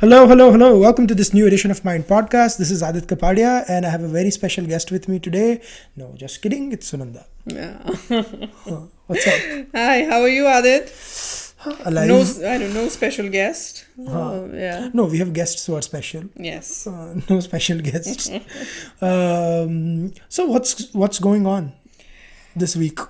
Hello, hello, hello. Welcome to this new edition of Mind Podcast. This is Aadit Kapadia, and I have a very special guest with me today. No, just kidding. It's Sunanda. Yeah. What's up? Hi, how are you, Adit? Alive? No, I don't know, special guest. Oh, yeah. No, we have guests who are special. Yes. Uh, no special guests. um, so what's what's going on this week?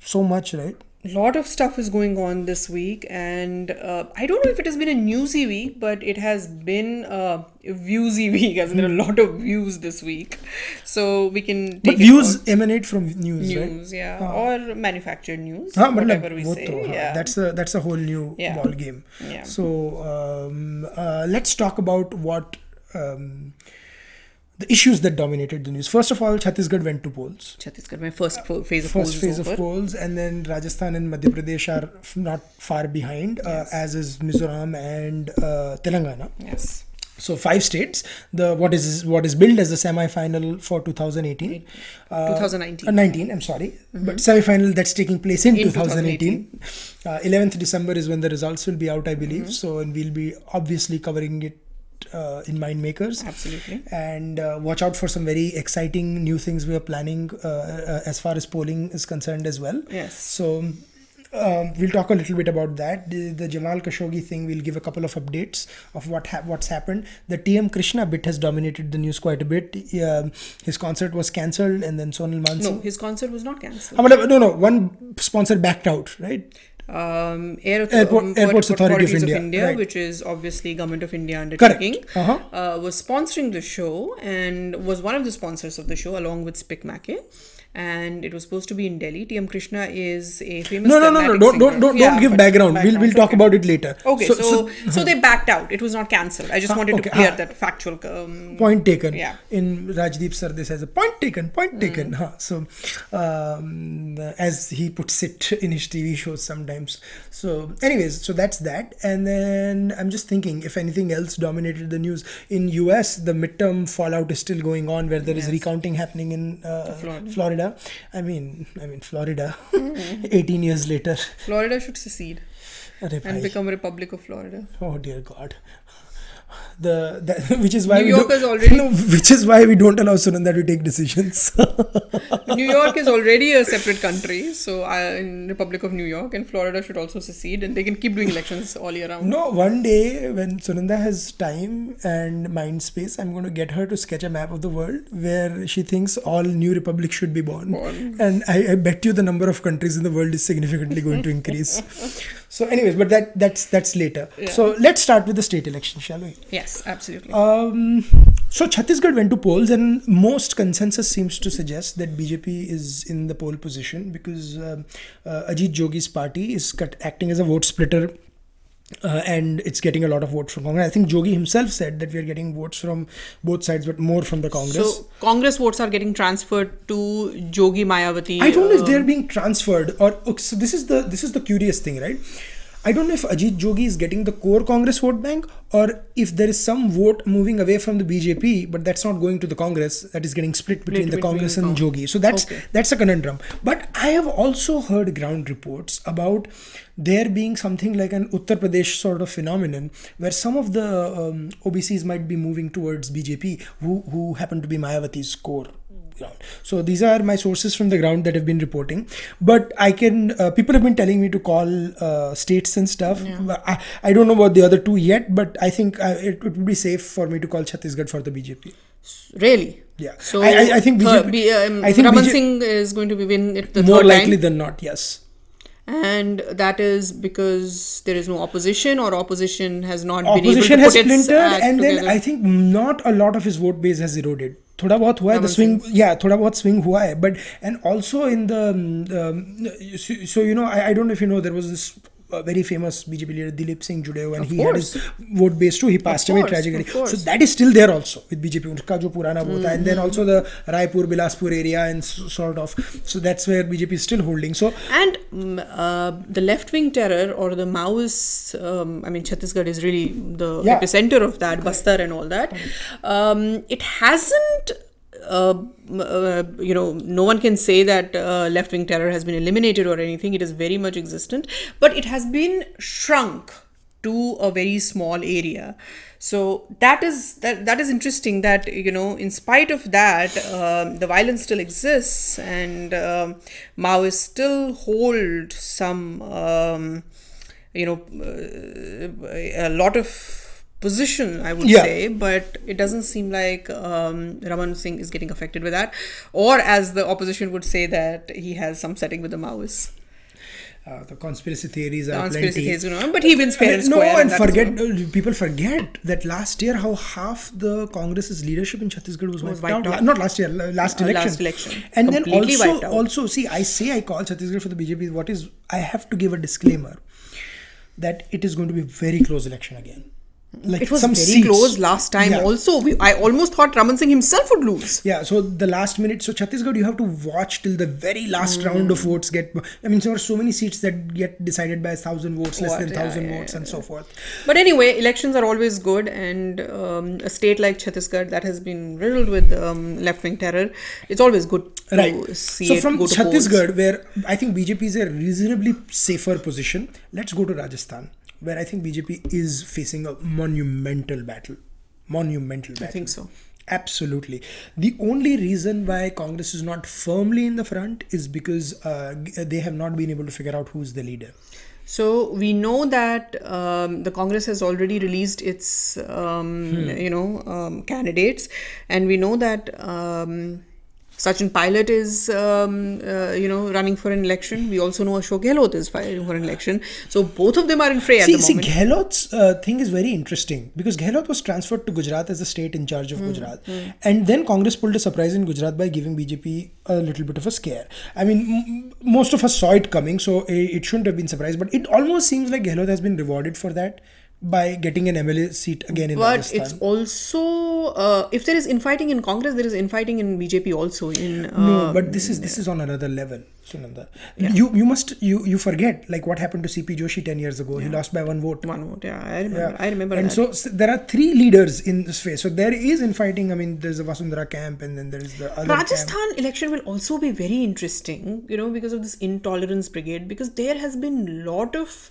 So much, right? lot of stuff is going on this week, and uh, I don't know if it has been a newsy week, but it has been a viewsy week, as mm. there are a lot of views this week. So we can. but views emanate from news, news, right? yeah, ah. or manufactured news, ah, whatever like, we say. Ah, yeah. that's a that's a whole new yeah. ball game. Yeah. So um, uh, let's talk about what um, the issues that dominated the news. First of all, Chhattisgarh went to polls. Chhattisgarh my first po- phase of First polls phase of polls, and then Rajasthan and Madhya Pradesh are not far behind, uh, as is Mizoram and uh, Telangana. yes. So five states. The what is what is billed as the semi-final for 2018. Uh, 2019 uh, 19 i'm sorry. But semi-final that's taking place in, In 2018 uh, 11th december is when the results will be out i believe. So and we'll be obviously covering it uh, in mind makers absolutely and uh, watch out for some very exciting new things we are planning uh, uh, as far as polling is concerned as well yes so um, we'll talk a little bit about that. The, the Jamal Khashoggi thing, we'll give a couple of updates of what ha- what's happened. The TM Krishna bit has dominated the news quite a bit. Um, his concert was cancelled, and then Sonal Mansingh. no his concert was not cancelled matlab- no, no, one sponsor backed out, right? Um, Air Airport- um, Airports Authority of Authorities India, right. which is obviously government of India undertaking, Uh-huh. uh, was sponsoring the show and was one of the sponsors of the show along with SPIC MACAY. And it was supposed to be in Delhi. TM Krishna is a famous. No, no, no, no. Don't, don't, don't, Yeah, don't give but background. We'll, we'll talk okay. about it later. Okay, so so, they backed out. It was not cancelled. I just wanted okay, to clear ah. that factual. Um, point taken. Yeah. In Rajdeep Sardesai says a point taken, point taken. Huh. So, um, as he puts it in his TV shows sometimes. So, anyways, so that's that. And then I'm just thinking if anything else dominated the news in US, the midterm fallout is still going on, where there is Yes. recounting happening in uh, Florida. Florida. I mean, I mean Florida. Mm-hmm. 18 years later. Florida should secede and become Republic of Florida. Oh dear God. The, the which is why New we York don't- is already- no, which is why we don't allow Sunanda to take decisions. New York is already a separate country, so uh, in Republic of New York, and Florida should also secede, and they can keep doing elections all year round. no, one day when Sunanda has time and mind space, I'm going to get her to sketch a map of the world where she thinks all new republics should be born. Born. And I, I bet you the number of countries in the world is significantly going to increase. So, anyways, but that that's that's later. Yeah. So let's start with the state election, shall we? Yes, absolutely. Um, so Chhattisgarh went to polls, and most consensus seems to suggest that BJP is in the pole position because um, uh, Ajit Jogi's party is cut, acting as a vote splitter. Uh, and it's getting a lot of votes from Congress. I think Jogi himself said that we are getting votes from both sides, but more from the Congress. so Congress votes are getting transferred to Jogi Mayawati. I don't know if uh, they're being transferred or okay, so this is the this is the curious thing, right? I don't know if Ajit Jogi is getting the core Congress vote bank or if there is some vote moving away from the BJP, but that's not going to the Congress. That is getting split between the Congress and Jogi. So that's Okay. that's a conundrum. But I have also heard ground reports about there being something like an Uttar Pradesh sort of phenomenon where some of the um, OBCs might be moving towards BJP who, who happen to be Mayawati's core ground. So these are my sources from the ground that have been reporting. But I can, uh, people have been telling me to call uh, states and stuff. But I, I don't know about the other two yet, but I think I, it, would be safe for me to call Chhattisgarh for the BJP. really. Yeah. So I, I, think BJP. B- um, I think Raman BJ Singh is going to be win it the more likely time, than not, yes. and that is because there is no opposition or opposition has not been opposition able has to its splintered and then together. I think not a lot of his vote base has eroded थोड़ा बहुत हुआ है the swing या थोड़ा बहुत swing हुआ है but and also in the so you know I don't if you know there was this very famous BJP leader Dilip Singh Judeo and he had his vote base too. He passed away tragically. So that is still there also with BJP. Unka jo purana mm-hmm. and then mm-hmm. also the Raipur Bilaspur area and sort of. So that's where BJP is still holding. So and mm, uh, the left wing terror or the Maoists. Um, I mean Chhattisgarh is really the yeah. epicenter of that, Bastar and all that. Um, it hasn't uh, uh, you know, no one can say that uh, left wing terror has been eliminated or anything. It is very much existent, but it has been shrunk to a very small area. So that is that that is interesting. That you know, in spite of that, um, the violence still exists, and um, Maoists still hold some, um, you know, uh, a lot of position, I would Yeah. say, but it doesn't seem like um, Raman Singh is getting affected with that, or as the opposition would say, that he has some setting with the Maoists. Uh, the conspiracy theories are Conspiracy plenty. theories, you know, but he wins fair and no, square. and forget uh, people forget that last year how half the Congress's leadership in Chhattisgarh was, wiped, wiped out. out. Not last year, last Uh, election. last election. And then also, also see, I say I call Chhattisgarh for the BJP. What is I have to give a disclaimer that it is going to be very close election again. Like It was some very seats- close last time. Yeah. Also, we, I almost thought Raman Singh himself would lose. Yeah, so the last minute, so Chhattisgarh, you have to watch till the very last Hmm. round of votes get. I mean, there are so many seats that get decided by a thousand votes, less than Yeah, thousand yeah, votes, and so forth. But anyway, elections are always good, and um, a state like Chhattisgarh that has been riddled with um, left wing terror, it's always good to Right. see So it from go to polls. Chhattisgarh, where I think BJP is a reasonably safer position, let's go to Rajasthan, where I think BJP is facing a monumental battle. Monumental battle. I think so. Absolutely. The only reason why Congress is not firmly in the front is because uh, they have not been able to figure out who's the leader. So we know that um, the Congress has already released its, um, Hmm. you know, um, candidates, and we know that um, Sachin Pilot is, um, uh, you know, running for an election. We also know Ashok Gehlot is fighting for an election. So both of them are in fray at See, the see, moment. Gehlot's uh, thing is very interesting because Gehlot was transferred to Gujarat as the state in charge of Hmm, Gujarat, and then Congress pulled a surprise in Gujarat by giving BJP a little bit of a scare. I mean, m- most of us saw it coming, so eh, it shouldn't have been surprised. But it almost seems like Gehlot has been rewarded for that by getting an MLA seat again in but Rajasthan. it's also uh, if there is infighting in Congress, there is infighting in BJP also. In uh, no, but this is this is on another level, Sunanda. You you must you you forget like what happened to CP Joshi ten years ago. He lost by one vote. one vote. Yeah, I remember. I remember and so s- there are three leaders in this phase. So there is infighting. I mean, there's the Vasundhara camp, and then there is the other camp. Rajasthan election will also be very interesting, you know, because of this intolerance brigade, because there has been lot of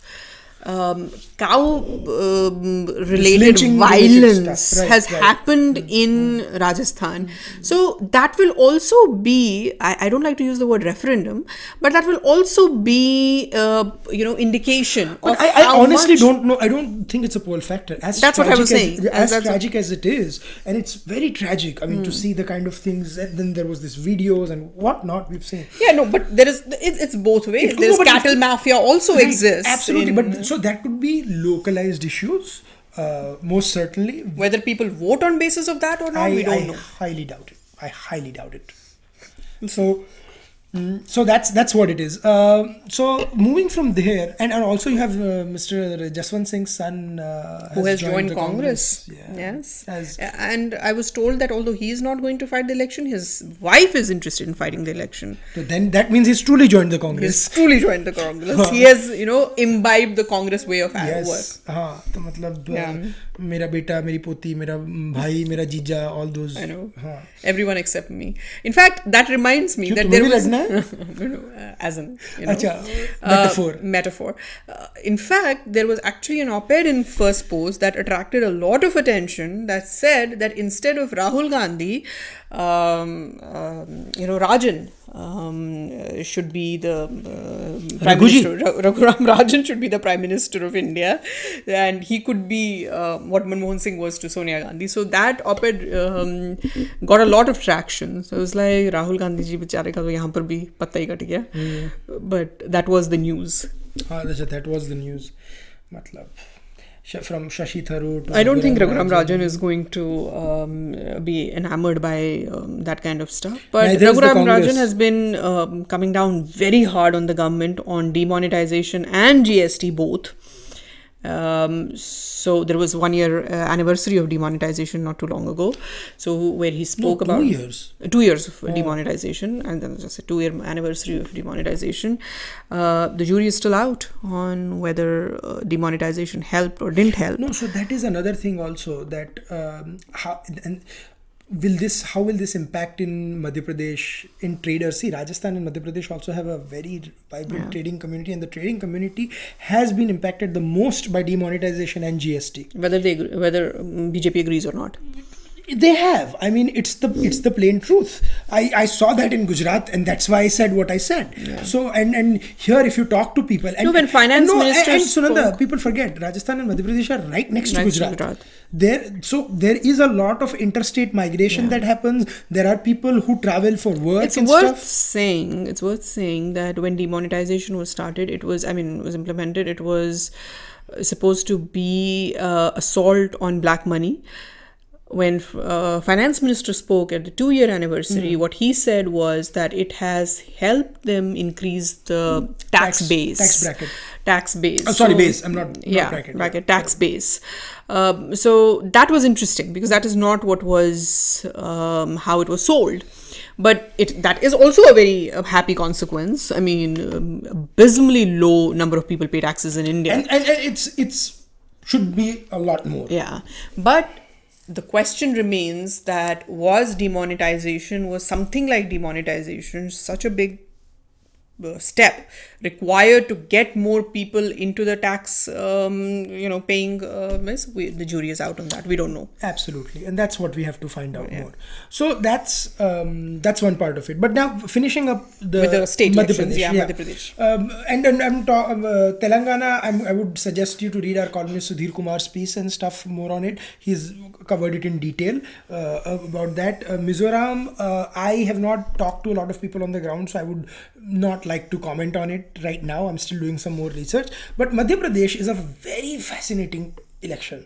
um, cow um, related lynching violence. Right, has right. happened in Rajasthan. So that will also be, I, I don't like to use the word referendum, but that will also be, uh, you know, indication But of I, I honestly much- don't know. I don't think it's a poll factor. As That's what I was tragic saying. As, As as tragic as it is, and it's very tragic. I mean, to see the kind of things. And then there was this videos and whatnot we've seen. Yeah, no, but there is, it, it's both ways. It- There's no, it- cattle mafia also Right, exists. Absolutely, in- but so that could be localized issues. Uh, most certainly, whether people vote on basis of that or not, I, we don't I know. highly doubt it. I highly doubt it. So, mm, so that's that's what it is. Um so moving from there, and, and also you have uh, Mr. Jaswant Singh's son uh, Who has joined, the Congress? Yeah. Yes. As- and I was told that although he is not going to fight the election, his wife is interested in fighting the election. So then that means he's truly joined the He's Congress. truly joined the Congress. he has, you know, imbibed the Congress way of Yes. work. हाँ तो मतलब uh, Yeah. मेरा बेटा मेरी पोती मेरा भाई मेरा जीजा all those I know. हाँ Everyone except me. In fact, that reminds me क्यों, that तुम्हें there भी was As an you know, Achha, uh, metaphor. Uh, metaphor. Uh, in fact, there was actually an op-ed in First Post that attracted a lot of attention that said that instead of Rahul Gandhi, um, um, you know, Rajan um, uh, should be the uh, prime Raghuji. minister. Ra- Raghuram Rajan should be the prime minister of India, and he could be uh, what Manmohan Singh was to Sonia Gandhi. So that op-ed um, got a lot of traction. So it was like Rahul Gandhi ji बेचारे का तो यहाँ पर भी पत्ता ही cut गया. But that was the news. हाँ अच्छा that was the news मतलब श- from Shashi Tharoor to I don't think Raghuram Raghuram Rajan is going to um, be enamored by um, that kind of stuff. But Neither Raghuram Rajan has been um, coming down very hard on the government on demonetization and GST both. Um, so there was one year uh, anniversary of demonetization not too long ago. So where he spoke two about years. two years of demonetization and then just a two year anniversary of demonetization. Uh, the jury is still out on whether uh, demonetization helped or didn't help. No, so that is another thing also that um, how and will this how will this impact in Madhya Pradesh in traders? See, Rajasthan and Madhya Pradesh also have a very vibrant Yeah. trading community, and the trading community has been impacted the most by demonetization and GST. Whether they agree, whether um, BJP agrees or not. They have. I mean, it's the it's the plain truth. I, I saw that in Gujarat, and that's why I said what I said. yeah. So and and here, if you talk to people, and No, when finance and minister and, and Sunanda, spoke- people forget Rajasthan and Madhya Pradesh are right next to Next to Gujarat. Gujarat. There, so there is a lot of interstate migration that happens. There are people who travel for work It's and worth stuff. saying. It's worth saying that when demonetization was started, it was. I mean, was implemented. It was supposed to be uh, assault on black money. When uh, finance minister spoke at the two-year anniversary, what he said was that it has helped them increase the tax, Tax- base, tax bracket. tax base. Oh, sorry, base. I'm not- not yeah, bracket, bracket, yeah. tax base. Um, so that was interesting because that is not what was um, how it was sold. But it that is also a very uh, happy consequence. I mean, um, abysmally low number of people pay taxes in India. And, and and it's it's should be a lot more. Yeah. But the question remains that was demonetization, was something like demonetization such a big uh, step required to get more people into the tax, um, you know, paying? Uh, we, the jury is out on that. We don't know. Absolutely, and that's what we have to find out more. So that's um, that's one part of it. But now finishing up the, With the state Madhya elections, Pradesh, yeah, Madhya Pradesh. Um, and and I'm ta- um, uh, Telangana. I'm, I would suggest you to read our columnist Sudhir Kumar's piece and stuff more on it. He's covered it in detail uh, about that. Uh, Mizoram. Uh, I have not talked to a lot of people on the ground, so I would not like to comment on it right now. I'm still doing some more research. But Madhya Pradesh is a very fascinating election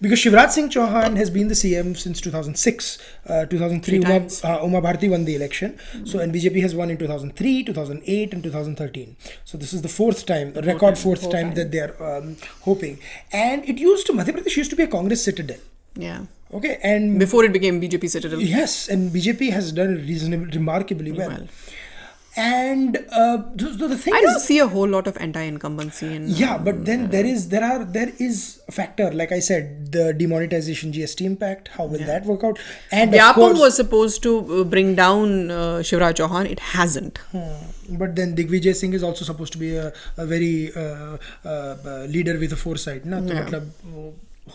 because Shivraj Singh Chauhan has been the CM since 2006. Uh, 2003, Uma, uh, Uma Bharti won the election. So, and BJP has won in 2003, 2008, and 2013. So, this is the fourth time, a record fourth fourth time, time. that they are um, hoping. And it used to, Madhya Pradesh used to be a Congress citadel. Yeah. Okay, and before it became BJP Citadel. Yes, and BJP has done reasonably, remarkably well. well. And uh, the, the, thing I don't is, see a whole lot of anti-incumbency. In, yeah, but then uh, there is there are there is a factor like I said the demonetization GST impact. How will yeah. that work out? And Vyapam was supposed to uh, bring down uh, Shivraj Chauhan. It hasn't. Hmm. But then Digvijay Singh is also supposed to be a, a very uh, uh, uh leader with a foresight. Na? Yeah.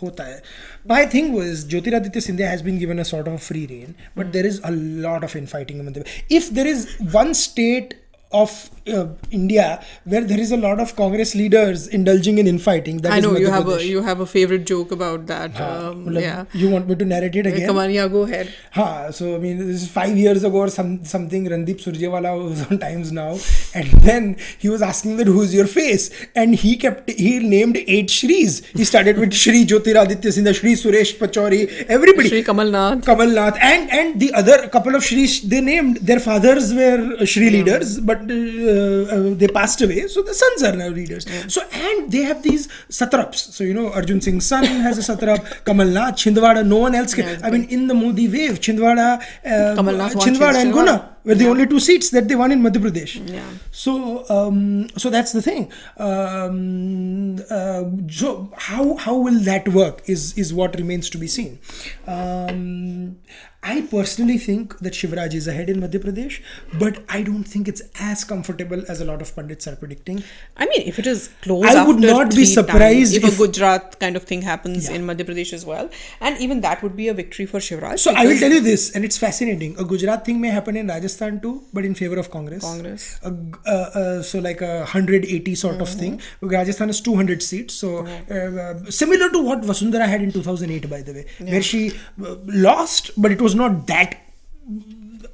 होता है। My thing was Jyotiraditya Scindia has been given a sort of free rein but there is a lot of infighting मतलब if there is one state of uh, India where there is a lot of Congress leaders indulging in infighting. That I is know you have a you have a favorite joke about that. Um, Matlab, yeah. You want me to narrate it again? Come on, yeah, go ahead. Ha, so I mean, this is five years ago or some something. Randeep Surjewala was on Times Now, and then he was asking that who's your face, and he kept he named eight Shris. He started with Shri Jyotiraditya Scindia, Shri Suresh Pachouri, everybody. Shri Kamal Nath. Kamal Nath and and the other couple of Shri they named their fathers were Shri leaders but they passed away. So the sons are now leaders. So and they have these satraps. So you know Arjun Singh's son has a satrap. Kamal Nath Chhindwara no one else can. Yeah, I mean in the Modi wave Chhindwara uh, Kamal Nath won Chhindwara and Guna were the only two seats that they won in Madhya Pradesh. Yeah. so um, so that's the thing. Um, uh, so how how will that work is is what remains to be seen. Um, I personally think that Shivraj is ahead in Madhya Pradesh, but I don't think it's as comfortable as a lot of pundits are predicting. I mean, if it is close, I would not be surprised times, if, if- a Gujarat kind of thing happens Yeah. in Madhya Pradesh as well, and even that would be a victory for Shivraj. So I will tell you this, and it's fascinating. A Gujarat thing may happen in Rajasthan too, but in favor of Congress. Congress. A uh, uh, so like a 180 sort of thing. Rajasthan has 200 seats, so uh, uh, similar to what Vasundhara had in 2008, by the way, where she uh, lost, but it was not that.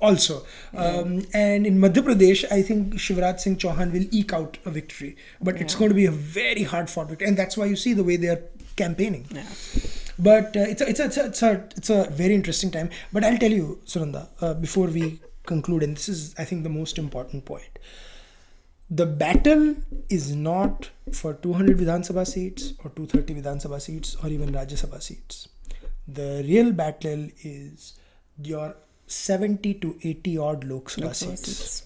Also, um, and in Madhya Pradesh, I think Shivraj Singh Chauhan will eke out a victory, but it's going to be a very hard fought victory, and that's why you see the way they are campaigning. But uh, it's, a, it's, a, it's, a, it's a it's a very interesting time. But i'll tell you sunanda uh, before we conclude and this is i think the most important point. The battle is not for 200 vidhan sabha seats or 230 vidhan sabha seats or even rajya sabha seats. The real battle is your 70 to 80 odd lok sabha seats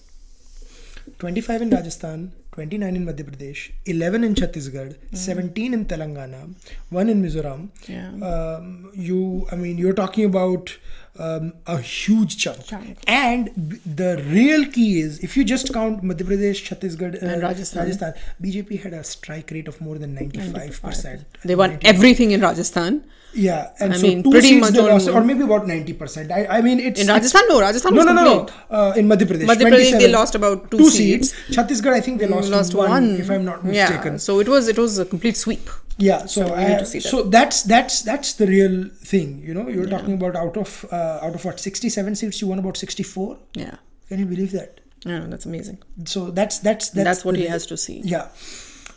25 in Rajasthan, 29 in Madhya Pradesh, 11 in Chhattisgarh, 17 in Telangana, 1 in Mizoram. Yeah. Um, you, I mean, you're talking about um, a huge chunk. Chunk. And b- the real key is if you just count Madhya Pradesh, Chhattisgarh, uh, And Rajasthan. Rajasthan, BJP had a strike rate of more than 95%. They won 90 everything in Rajasthan. Yeah, and I so mean, two pretty seats much they lost, or maybe about 90%. I, I mean, it's. In it's- Rajasthan, no, Rajasthan no, no, no, no. Uh, in Madhya Pradesh, Madhya Pradesh, they lost about two seats. seats. Chhattisgarh, I think they lost, lost one, one, if I'm not mistaken. Yeah, so it was it was a complete sweep. Yeah, so, So I, need to see that. that's that's that's the real thing. You know, you're talking about out of uh, out of what 67 seats, you won about 64. Yeah, Can you believe that? yeah, that's amazing. So that's that's that's, That's, what the- he has to see. Yeah.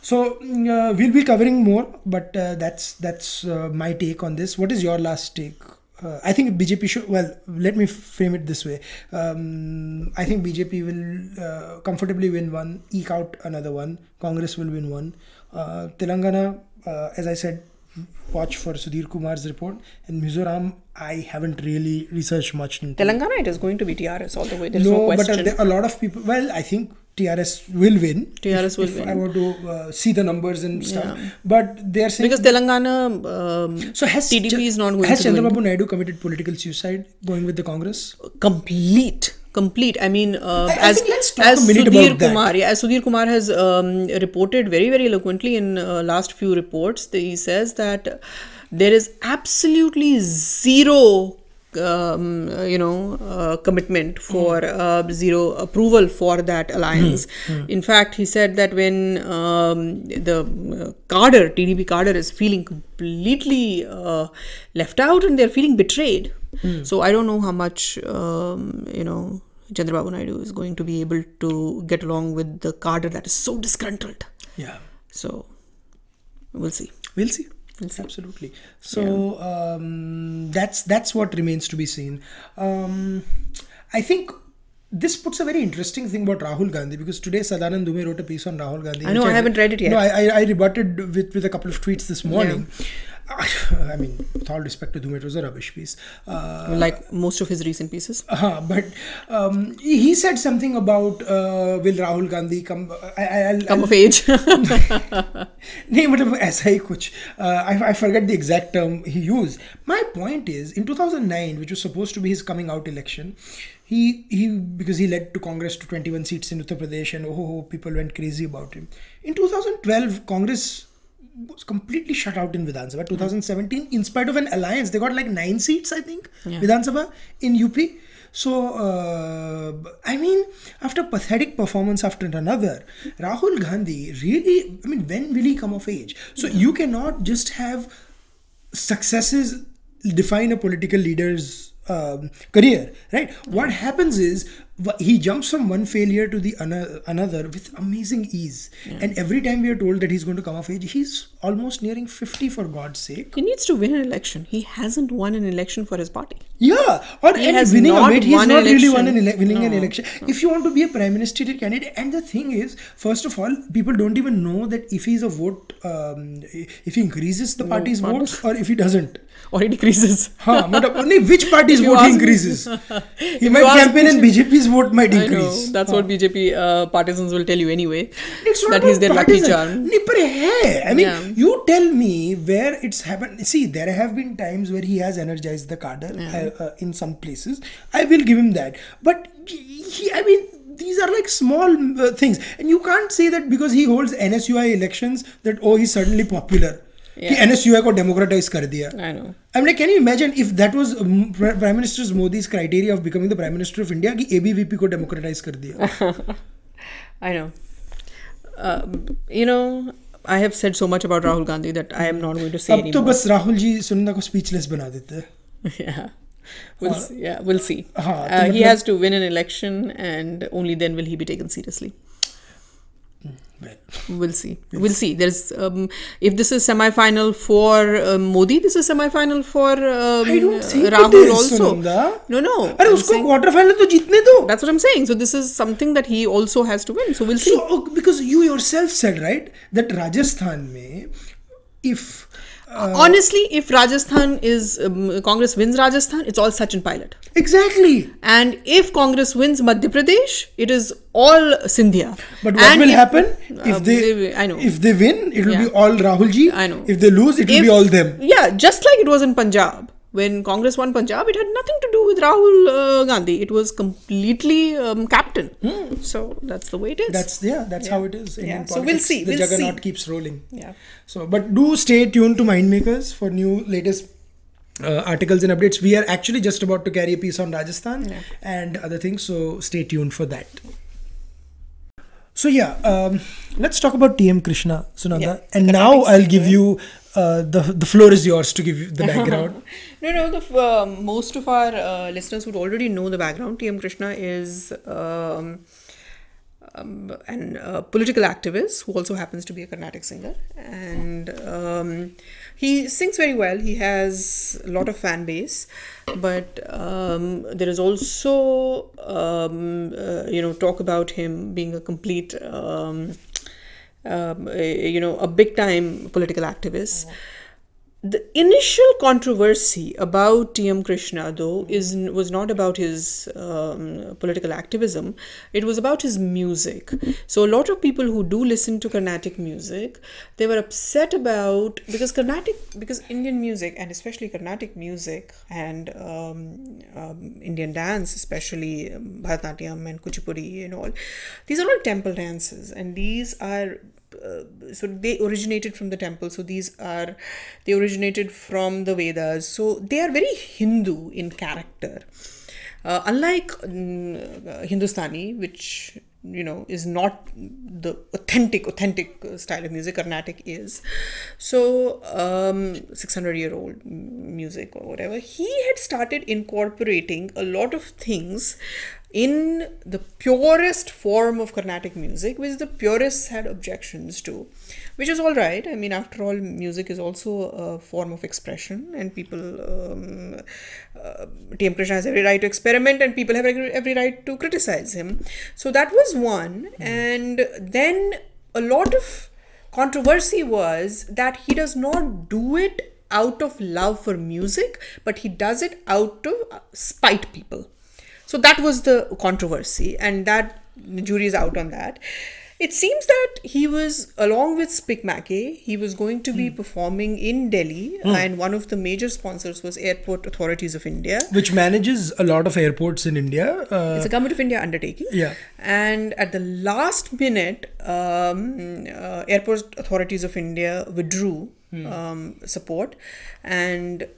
So mm, uh, we'll be covering more, but uh, that's that's uh, my take on this. What is your last take? Uh, I think BJP should. Well, let me frame it this way. Um, I think BJP will uh, comfortably win one, eke out another one. Congress will win one. Uh, Telangana, uh, as I said, watch for Sudhir Kumar's report. And Mizoram, I haven't really researched much into. Telangana, it is going to be TRS all the way. There's no, no, but question. uh, there, a lot of people. Well, I think TRS will win. TRS if, will if win. I want to uh, see the numbers and stuff, Yeah. but they're saying because Telangana, um, so has TDP Ch- is not going has to win. Chandrababu Naidu committed political suicide going with the Congress? complete complete. I mean uh, I- I as think let's talk as sudhir kumar yeah as sudhir kumar has um, reported very very eloquently in uh, last few reports he says that there is absolutely zero um, you know uh, commitment for uh, zero approval for that alliance. In fact he said that when um, the uh, cadre tdp cadre is feeling completely uh, left out and they're feeling betrayed. So i don't know how much um, you know chandrababu naidu is going to be able to get along with the cadre that is so disgruntled Yeah, so we'll see we'll see. Absolutely. So um, that's that's what remains to be seen. Um, I think. This puts a very interesting thing about Rahul Gandhi because today Sadanand Dhume wrote a piece on Rahul Gandhi. I know, I haven't read it yet. No, I, I, I rebutted with, with a couple of tweets this morning. I mean, with all respect to Dume, it was a rubbish piece. Uh, like most of his recent pieces uh, but um, he he said something about uh, will Rahul Gandhi come I, I, I'll, come I'll, of age नहीं मतलब ऐसा ही कुछ uh, I, I forget the exact term he used my point is in 2009 which was supposed to be his coming out election he he because he led to Congress to 21 seats in Uttar Pradesh and oh, oh people went crazy about him in 2012 Congress was completely shut out in Vidhan Sabha. 2017 in spite of an alliance they got like nine seats I think Yeah. Vidhan Sabha in UP so uh, I mean after pathetic performance after another Rahul Gandhi really I mean when will he come of age? So you cannot just have successes define a political leader's um, career right? What happens is he jumps from one failure to the ano- another with amazing ease and every time we are told that he's going to come of age he's almost nearing 50 for god's sake he needs to win an election he hasn't won an election for his party yeah, or He and has winning not a bit, he's won an not really won an election. ele- winning an No. If you want to be a prime ministerial candidate, and the thing is, first of all, people don't even know that if he's a vote, um, if he increases the party's pardon? votes or if he doesn't or he decreases Huh, matlab, only which party's If you vote he ask- increases. He you might ask campaign and BJP BJP's vote might I know increase. that's what BJP uh, partisans will tell you anyway. It's not that he's their about lucky partisan. charm. नहीं, पर है. I mean, Yeah. you tell me where it's happened. See, there have been times where he has energized the cadre uh, uh, in some places. I will give him that. But he, I mean, these are like small uh, things, and you can't say that because he holds NSUI elections that oh he's suddenly popular. कि NSUI को democratise कर दिया। I know can you imagine if that was prime minister Modi's criteria of becoming the prime minister of India कि ABVP को democratise कर दिया। I know you know I have said so much about Rahul Gandhi that I am not going to say अब तो बस राहुल जी सुनना को speechless बना देते हैं। We'll, uh, yeah, we'll see. हाँ, तो uh, he मतलब has to win an election, and only then will he be taken seriously. We'll see. Yes. We'll see. There's um, if this is semi-final for uh, Modi, this is semi-final for um, I don't think Rahul it is, also. Sunanda. No, no. Arre, usko saying, quarter final to jitne do. That's what I'm saying. So this is something that he also has to win. So we'll see. So because you yourself said right that Rajasthan may if uh, Honestly, if Rajasthan is um, Congress wins Rajasthan, it's all Sachin pilot. exactly And if Congress wins Madhya Pradesh, it is all Scindia. but what And will if- happen if uh, they, I know. if they win it will be all Rahul ji I know. if they lose it will If- be all them Yeah, just like it was in Punjab. When Congress won Punjab, it had nothing to do with Rahul uh, Gandhi. It was completely um, captain. So that's the way it is. That's yeah, that's how it is. Indian Yeah, so we'll see, The we'll juggernaut see. keeps rolling. yeah. So, but do stay tuned to Mindmakers for new latest uh, articles and updates. We are actually just about to carry a piece on Rajasthan Yeah. and other things, so stay tuned for that. So yeah, um, let's talk about TM Krishna, Sunanda, Yeah, and now I'll give you uh, the the floor is yours to give you the background. No, no. The uh, most of our uh, listeners would already know the background. T.M. Krishna is um, um, uh, political activist who also happens to be a Carnatic singer, and um, he sings very well. He has a lot of fan base, but um, there is also um, uh, you know talk about him being a complete. Um, you know, a big time political activist the initial controversy about T.M. Krishna, though, is was not about his um, political activism. It was about his music. So a lot of people who do listen to Carnatic music, they were upset about because Carnatic, because Indian music and especially Carnatic music and um, um, Indian dance, especially um, Bharatanatyam and Kuchipudi and all, these are all temple dances, and these are uh, so they originated from the temple. So these are they originated from the vedas. So they are very hindu in character. Uh, unlike mm, hindustani which you know is not the authentic authentic uh, style of music. Carnatic is. So um 600 year old music or whatever. He had started incorporating a lot of things in the purest form of Carnatic music, which the purists had objections to, which is all right. I mean, after all, music is also a form of expression, and people, um, uh, T.M. Krishna has every right to experiment, and people have every, right to criticize him. So that was one, and then a lot of controversy was that he does not do it out of love for music, but he does it out to uh, spite people. So that was the controversy, and that the jury is out on that. It seems that he was, along with SPIC MACAY, he was going to be performing in Delhi, and one of the major sponsors was Airport Authorities of India. which manages a lot of airports in India. Uh, It's a government of India undertaking. Yeah. And at the last minute, um, uh, airport authorities of India withdrew um, support, and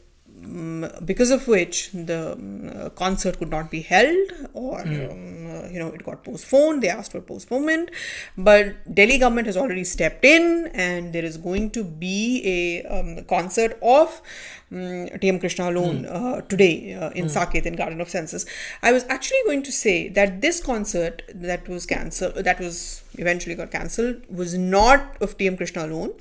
because of which the um, concert could not be held, or um, uh, you know it got postponed. They asked for postponement, but Delhi government has already stepped in, and there is going to be a um, concert of um, T.M. Krishna alone uh, today uh, in Saket in Garden of Senses. I was actually going to say that this concert that was cancelled, that was eventually got cancelled, was not of T.M. Krishna alone.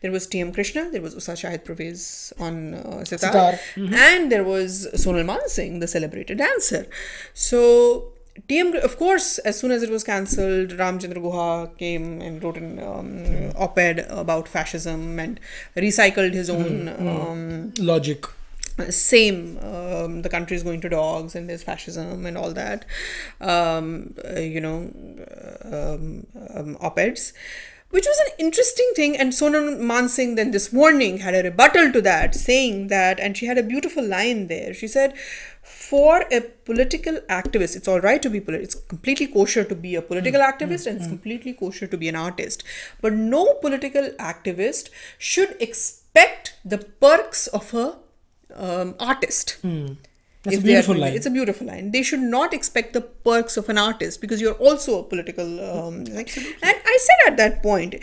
There was T.M. Krishna, there was Ustad Shahid Pervez on uh, sitar, Sitar. and there was Sonal Mansingh, the celebrated dancer. So TM, of course, as soon as it was cancelled, Ramchandra Guha came and wrote an um, op-ed about fascism and recycled his own um, logic. same um, the country is going to dogs and there's fascism and all that um, uh, you know um, um, op-eds which was an interesting thing. And sonal mansingh then this morning had a rebuttal to that saying that and she had a beautiful line there. She said for a political activist it's all right to be political it's completely kosher to be a political activist and it's completely kosher to be an artist but no political activist should expect the perks of a um, artist. That's a if are beautiful line. It's a beautiful line. They should not expect the perks of an artist because you're also a political. Um, like- and I said at that point,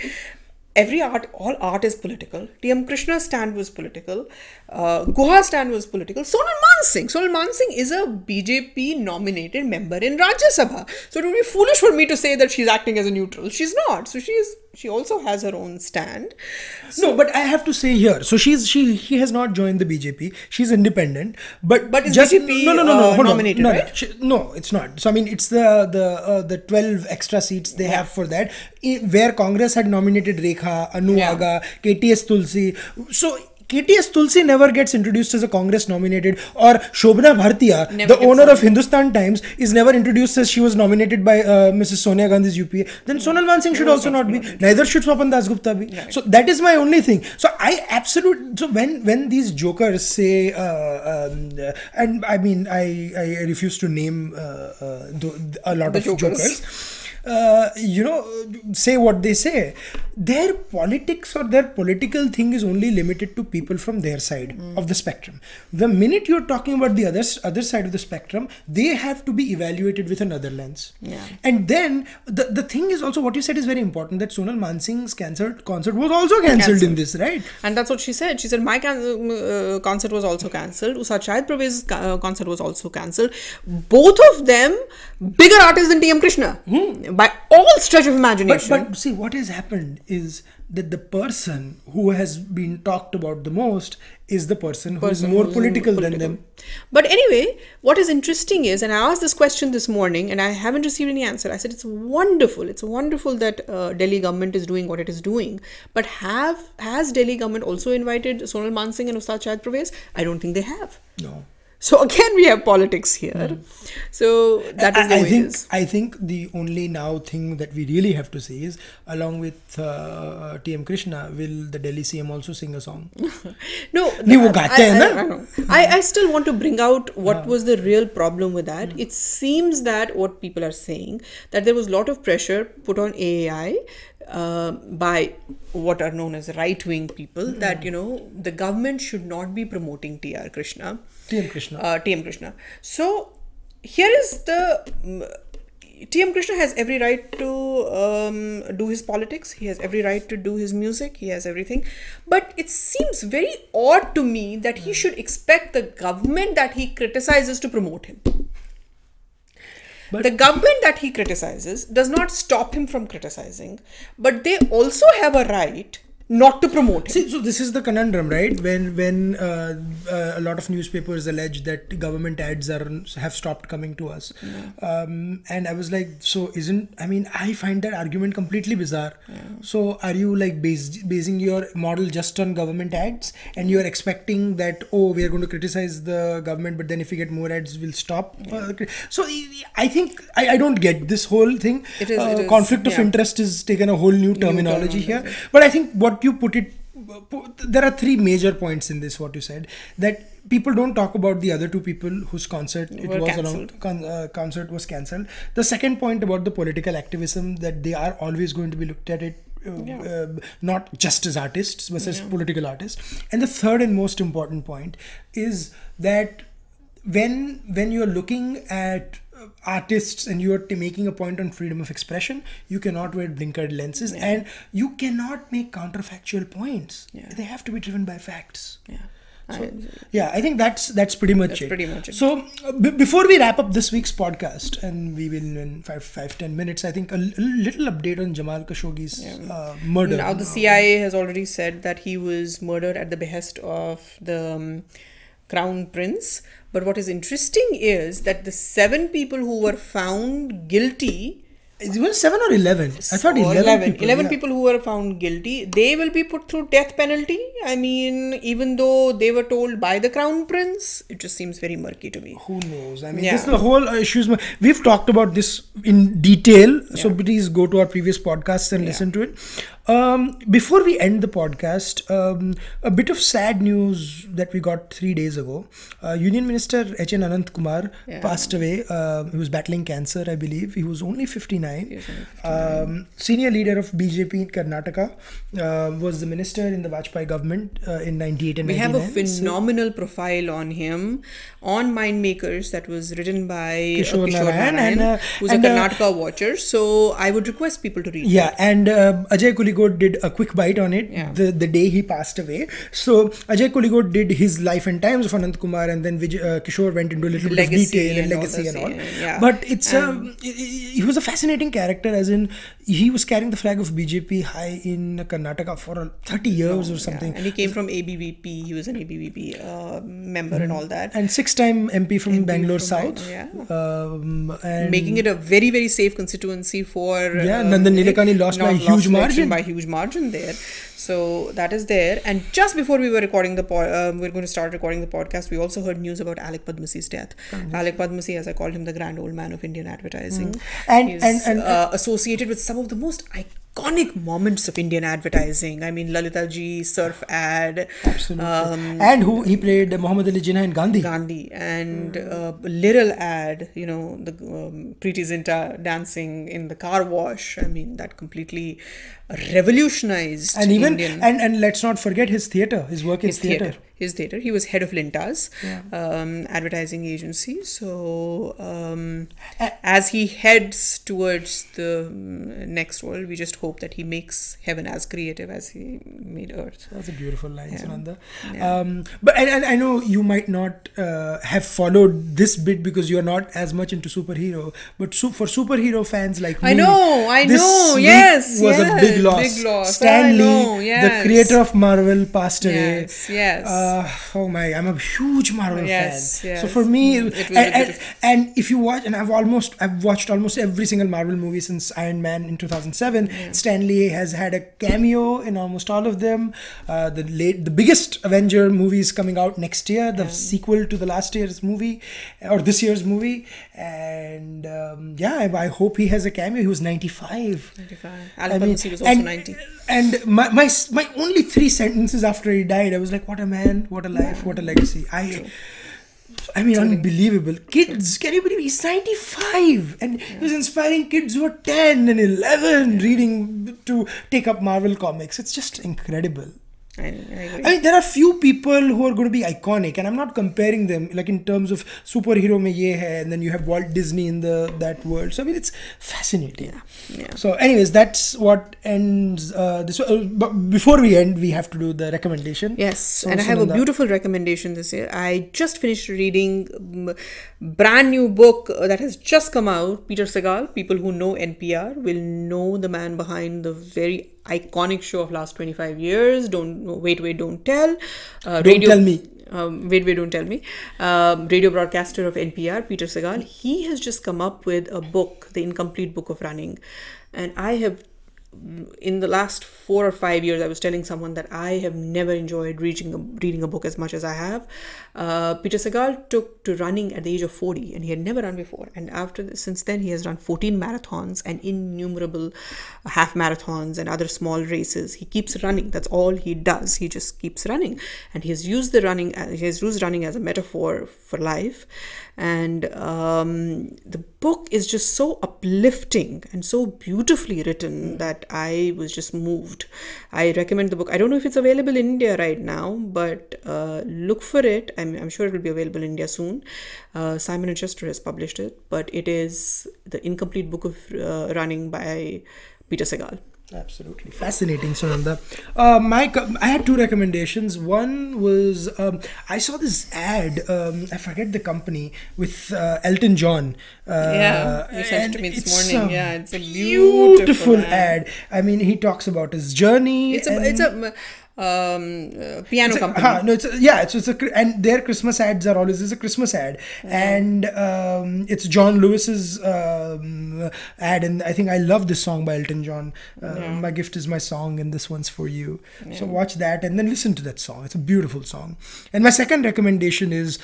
every art, all art is political. T.M. Krishna's stand was political. Uh, stand was political. Sonal Mansingh. Sonal Mansingh is a BJP nominated member in Rajya Sabha. So it would be foolish for me to say that she's acting as a neutral. She's not. So she's she also has her own stand. no, but I have to say here. So she's she he has not joined the BJP. She's independent. But But is just BJP, no no no no uh, nominated, no, right? she- no, it's not. So I mean, it's the the uh, the twelve extra seats they have for that. Where Congress had nominated Rekha, Anu Yeah. Aga, KTS Tulsi. So KTS Tulsi never gets introduced as a Congress nominated, or Shobhana Bhartia, Never the owner of Hindustan Times, is never introduced as she was nominated by uh, Mrs. Sonia Gandhi's UPA. Then Sonal Mansingh should also not be. Neither should Swapan Dasgupta be. So that is my only thing. So I absolutely. So when when these jokers say, uh, um, and I mean I I refuse to name uh, uh, a lot The of jokers. jokers uh, you know, say what they say. Their politics or their political thing is only limited to people from their side Hmm. of the spectrum. The minute you're talking about the other other side of the spectrum, they have to be evaluated with another lens. Yeah. And then the the thing is also what you said is very important that Sonal Mansingh's cancelled concert was also cancelled in this, right? And that's what she said. She said my can- uh, concert was also cancelled. Ustad Shahid uh, concert was also cancelled. Both of them bigger artist than T.M. Krishna by all stretch of imagination. but see, what has happened is that the person who has been talked about the most is the person who is Person more who's political, than them. But anyway, what is interesting is, and I asked this question this morning, and I haven't received any answer. I said it's wonderful. It's wonderful that uh, Delhi government is doing what it is doing. But have has Delhi government also invited Sonal Mansingh and Ustad Shahid Pervez? I don't think they have. No. So again, we have politics here. Hmm. So that is I, the I think, it is. I think the only now thing that we really have to say is, along with uh, T.M. Krishna, will the Delhi CM also sing a song? no. I, I, I, I, still want to bring out what yeah. was the real problem with that. Hmm. It seems that what people are saying, that there was a lot of pressure put on AAI uh, by what are known as right wing people mm. that you know the government should not be promoting T.R. Krishna T.M. Krishna. Uh, TM Krishna. So here is the. mm, TM Krishna has every right to um, do his politics. He has every right to do his music. He has everything. But it seems very odd to me that he should expect the government that he criticizes to promote him. But- the government that he criticizes does not stop him from criticizing, but they also have a right not to promote him. See, so this is the conundrum, right? When when uh, uh, a lot of newspapers allege that government ads are have stopped coming to us, um, and I was like, so isn't? I mean, I find that argument completely bizarre. So are you like basing your model just on government ads, and you are expecting that oh we are going to criticize the government, but then if we get more ads, we'll stop? Uh, so I think I, I don't get this whole thing. It is- Uh, it is, conflict of interest is taken a whole new terminology here terminology. but i think what you put it there are three major points in this what you said that people don't talk about the other two people whose concert it Were was con, uh, concert was cancelled. The second point about the political activism that they are always going to be looked at it uh, Yeah. uh, not just as artists but as political artists. And the third and most important point is that when when you're looking at artists and you're making a point on freedom of expression you cannot wear blinkered lenses and you cannot make counterfactual points Yeah. they have to be driven by facts Yeah. so, I- yeah i think that's that's pretty much That's it pretty much it. so uh, b- before we wrap up this week's podcast and we will in five five ten minutes i think a l- little update on jamal khashoggi's uh, murder Now the CIA has already said that he was murdered at the behest of the um, crown prince. But what is interesting is that the seven people who were found guilty. It was 7 or 11 i thought 11, 11 people, 11 yeah. people who were found guilty they will be put through death penalty. I mean even though they were told by the crown prince it just seems very murky to me. Who knows? I mean Yeah. this the whole uh, issues. We've talked about this in detail Yeah. so please go to our previous podcasts and listen to it. Um, before we end the podcast um, a bit of sad news that we got three days ago. Uh, union minister hn anant kumar passed away. Uh, he was battling cancer i believe. He was only 59 He was only um, senior leader of bjp in karnataka uh, was the minister in the vajpayee government uh, in 98 and we have a 99. So- phenomenal profile on him on mind makers that was written by uh, Kishore Kishore Narayan Narayan, and, uh, who's and, a uh, karnataka watcher so i would request people to read Yeah, and uh, Ajay Kuligod did a quick bite on it Yeah. the, the day he passed away. So Ajay Kuligod did his life and times of Anant Kumar, and then Vijay, uh, Kishore went into a little bit of detail and and legacy and all. yeah, yeah. But it's um, he was a fascinating fascinating character, as in he was carrying the flag of BJP high in Karnataka for uh, 30 years or something. Yeah, and he came from ABVP. He was an ABVP uh, member and all that. And six-time MP from Bangalore from South. Bangalore, Um, and Making it a very, very safe constituency for. Yeah, uh, Nandan Nilekani lost by a huge margin. By huge margin there. So that is there. And just before we were recording the pod, uh, we are going to start recording the podcast, we also heard news about Alyque Padamsee's death. Alyque Padamsee, as I called him, the grand old man of Indian advertising. Mm. And- He's, and- and- uh, associated with some of the most iconic moments of Indian advertising. I mean, Lalita ji, surf ad, Absolutely. um, and who he played Muhammad Ali Jinnah in Gandhi. Gandhi, and uh, Liril ad, you know, the um, Preity Zinta dancing in the car wash. I mean, that completely revolutionized and even Indian and and let's not forget his theater, his work in his theater. theater. His theater. He was head of Lintas, Yeah. um, advertising agency. So um, as he heads towards the um, next world, we just hope that he makes heaven as creative as he made Earth. That's a beautiful line, Yeah. Sunanda. Yeah. Um, but and, and I know you might not uh, have followed this bit because you're not as much into superhero. But su- for superhero fans like me, I know, I know, yes, was a big loss. big loss. Stan Lee, know, the creator of Marvel, passed away. Yes, yes. Uh, oh my, I'm a huge Marvel Yes, fan. yes. So for me, Mm, and, and, and if you watch, and I've almost, I've watched almost every single Marvel movie since Iron Man in 2007. Stan Lee has had a cameo in almost all of them. Uh, the late, the biggest Avenger movie is coming out next year. The sequel to the last year's movie or this year's movie, and um, yeah, I, I hope he has a cameo. He was 95. 95. I mean, was also and, 90. And my, my my only three sentences after he died, I was like, "What a man! What a life! What a legacy!" I, I mean, unbelievable. Kids, can you believe he's ninety five and he was inspiring kids who are ten and eleven reading to take up Marvel comics. It's just incredible. I, I. I mean, there are few people who are going to be iconic, and I'm not comparing them like in terms of superhero mein ye hai, and then you have Walt Disney in the that world. So I mean, it's fascinating. yeah. yeah. So, anyways, that's what ends uh, this. Uh, but before we end, we have to do the recommendation. Yes, So, and I have a beautiful recommendation this year. I just finished reading um, brand new book uh, that has just come out. Peter Sagal. People who know NPR will know the man behind the very iconic show of last 25 years. Don't wait, wait, don't tell. Uh, Don't tell me. um, wait, wait, don't tell me. Um, radio broadcaster of NPR, Peter Sagal, he has just come up with a book, The Incomplete Book of Running. And I have, in the last four or five years, I was telling someone that I have never enjoyed reading a, reading a book as much as I have. Uh, Peter Sagal took to running at the age of 40 and he had never run before. And after this, since then, he has run 14 marathons and innumerable half marathons and other small races. He keeps running. That's all he does. He just keeps running. And he has used the running, he has used running as a metaphor for life. And um, the book is just so uplifting and so beautifully written that I was just moved. I recommend the book. I don't know if it's available in India right now, but uh, look for it. I'm, I'm sure it will be available in India soon. Uh, Simon and Schuster has published it, but it is the incomplete book of uh, running by Peter Sagal. Absolutely fascinating, Sunanda. Uh, my, I had two recommendations. One was um, I saw this ad. Um, I forget the company with uh, Elton John. Uh, Yeah, you sent it to me this it's morning. a Yeah, it's a beautiful ad. ad. I mean, he talks about his journey. It's a it's a um, uh, piano a- company. huh, no, it's a, yeah, it's, it's a and their Christmas ads are always it's a Christmas ad, and um, it's John Lewis's um, ad, and I think I love this song by Elton John. Uh, My gift is my song, and this one's for you. So watch that, and then listen to that song. It's a beautiful song. And my second recommendation is.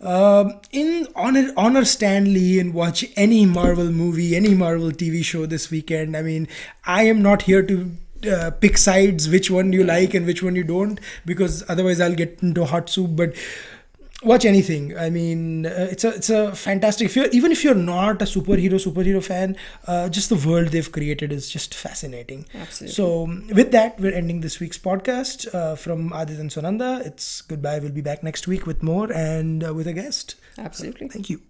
Um, in honor honor Stan Lee and watch any Marvel movie, any Marvel TV show this weekend. I mean, I am not here to uh, pick sides which one you like and which one you don't because otherwise I'll get into hot soup. But watch anything. I mean, uh, it's a it's a fantastic. If you're even if you're not a superhero superhero fan, uh, just the world they've created is just fascinating. Absolutely. So um, with that, we're ending this week's podcast uh, from Aadit and Sunanda. It's goodbye. We'll be back next week with more and uh, with a guest. Absolutely. Thank you.